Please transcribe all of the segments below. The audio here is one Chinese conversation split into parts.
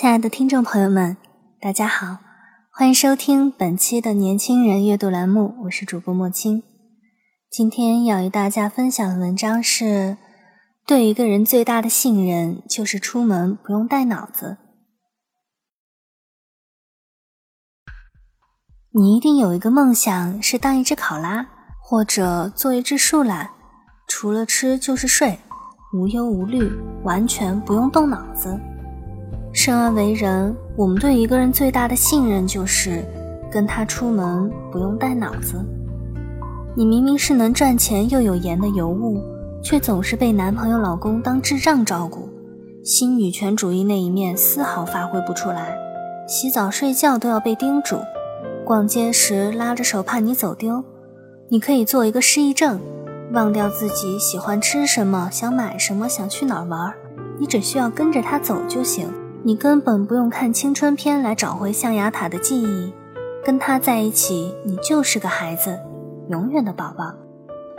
亲爱的听众朋友们，大家好，欢迎收听本期的年轻人阅读栏目，我是主播莫青。今天要与大家分享的文章是：对一个人最大的信任，就是出门不用带脑子。你一定有一个梦想，是当一只考拉，或者做一只树懒，除了吃就是睡，无忧无虑，完全不用动脑子。生而为人，我们对一个人最大的信任就是跟他出门不用带脑子。你明明是能赚钱又有颜的尤物，却总是被男朋友、老公当智障照顾，新女权主义那一面丝毫发挥不出来。洗澡、睡觉都要被叮嘱，逛街时拉着手怕你走丢。你可以做一个失忆症，忘掉自己喜欢吃什么、想买什么、想去哪儿玩，你只需要跟着他走就行。你根本不用看青春片来找回象牙塔的记忆，跟他在一起，你就是个孩子，永远的宝宝。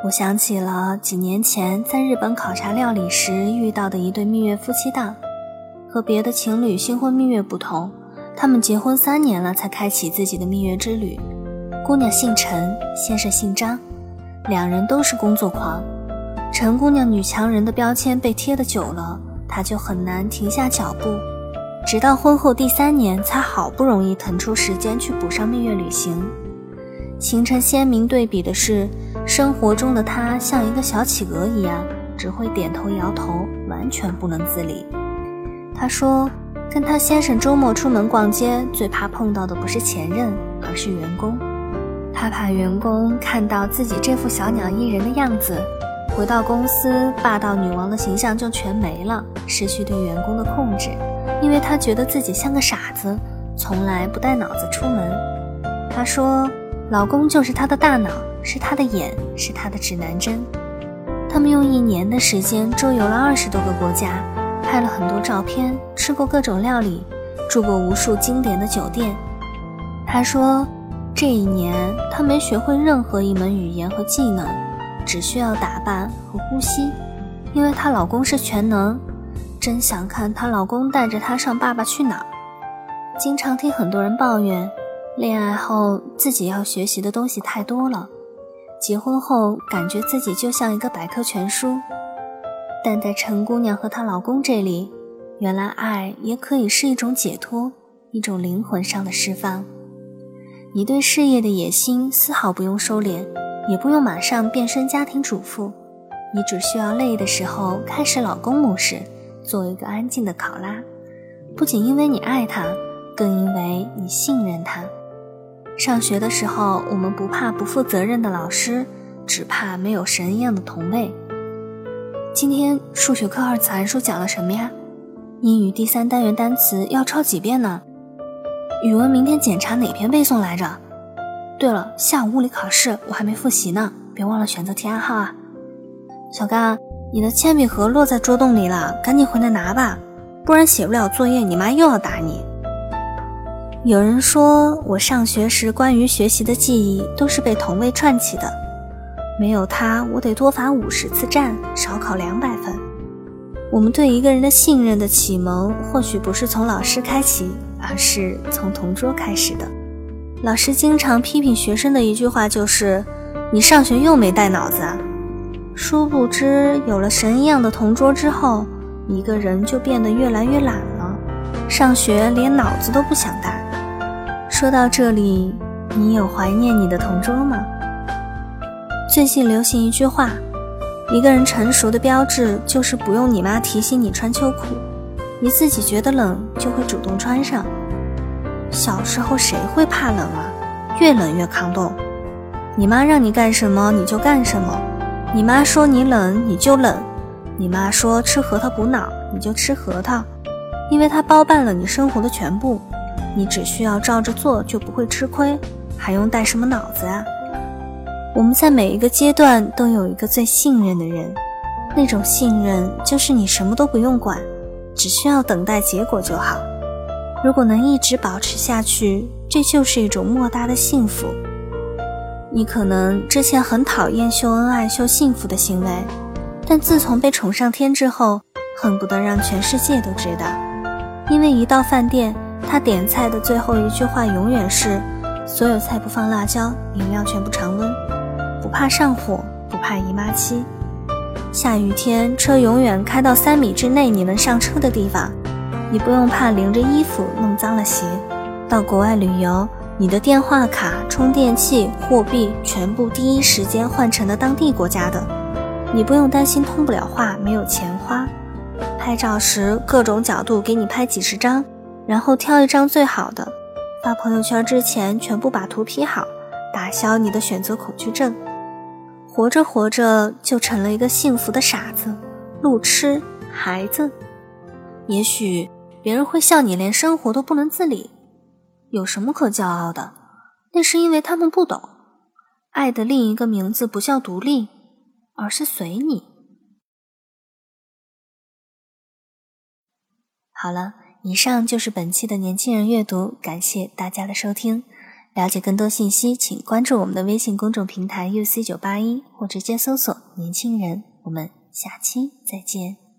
我想起了几年前在日本考察料理时遇到的一对蜜月夫妻档，和别的情侣新婚蜜月不同，他们结婚三年了才开启自己的蜜月之旅。姑娘姓陈，先生姓张，两人都是工作狂。陈姑娘女强人的标签被贴的久了，她就很难停下脚步。直到婚后第三年，才好不容易腾出时间去补上蜜月旅行。形成鲜明对比的是，生活中的他像一个小企鹅一样，只会点头摇头，完全不能自理。他说，跟他先生周末出门逛街，最怕碰到的不是前任，而是员工。他怕员工看到自己这副小鸟依人的样子，回到公司，霸道女王的形象就全没了，失去对员工的控制。因为她觉得自己像个傻子，从来不带脑子出门。她说：“老公就是她的大脑，是他的眼，是他的指南针。”他们用一年的时间周游了二十多个国家，拍了很多照片，吃过各种料理，住过无数经典的酒店。她说：“这一年，她没学会任何一门语言和技能，只需要打扮和呼吸，因为她老公是全能。”真想看她老公带着她上《爸爸去哪儿》。经常听很多人抱怨，恋爱后自己要学习的东西太多了，结婚后感觉自己就像一个百科全书。但在陈姑娘和她老公这里，原来爱也可以是一种解脱，一种灵魂上的释放。你对事业的野心丝毫不用收敛，也不用马上变身家庭主妇，你只需要累的时候开始老公模式。做一个安静的考拉，不仅因为你爱他，更因为你信任他。上学的时候，我们不怕不负责任的老师，只怕没有神一样的同类。今天数学课二次函数讲了什么呀？英语第三单元单词要抄几遍呢？语文明天检查哪篇背诵来着？对了，下午物理考试我还没复习呢，别忘了选择题暗号啊，小刚。你的铅笔盒落在桌洞里了，赶紧回来拿吧，不然写不了作业，你妈又要打你。有人说我上学时关于学习的记忆都是被同位串起的，没有他，我得多罚五十次站，少考两百分。我们对一个人的信任的启蒙，或许不是从老师开启，而是从同桌开始的。老师经常批评学生的一句话就是：“你上学又没带脑子。”啊。殊不知，有了神一样的同桌之后，一个人就变得越来越懒了，上学连脑子都不想带。说到这里，你有怀念你的同桌吗？最近流行一句话：一个人成熟的标志就是不用你妈提醒你穿秋裤，你自己觉得冷就会主动穿上。小时候谁会怕冷啊？越冷越抗冻。你妈让你干什么你就干什么。你妈说你冷你就冷，你妈说吃核桃补脑你就吃核桃，因为它包办了你生活的全部，你只需要照着做就不会吃亏，还用带什么脑子啊？我们在每一个阶段都有一个最信任的人，那种信任就是你什么都不用管，只需要等待结果就好。如果能一直保持下去，这就是一种莫大的幸福。你可能之前很讨厌秀恩爱、秀幸福的行为，但自从被宠上天之后，恨不得让全世界都知道。因为一到饭店，他点菜的最后一句话永远是：“所有菜不放辣椒，饮料全部常温，不怕上火，不怕姨妈期。”下雨天，车永远开到三米之内你能上车的地方，你不用怕淋着衣服弄脏了鞋。到国外旅游。你的电话卡、充电器、货币全部第一时间换成了当地国家的，你不用担心通不了话、没有钱花。拍照时各种角度给你拍几十张，然后挑一张最好的，发朋友圈之前全部把图 P 好，打消你的选择恐惧症。活着活着就成了一个幸福的傻子，路痴孩子。也许别人会笑你连生活都不能自理。有什么可骄傲的？那是因为他们不懂，爱的另一个名字不叫独立，而是随你。好了，以上就是本期的年轻人阅读，感谢大家的收听。了解更多信息，请关注我们的微信公众平台 UC 九八一，或直接搜索“年轻人”。我们下期再见。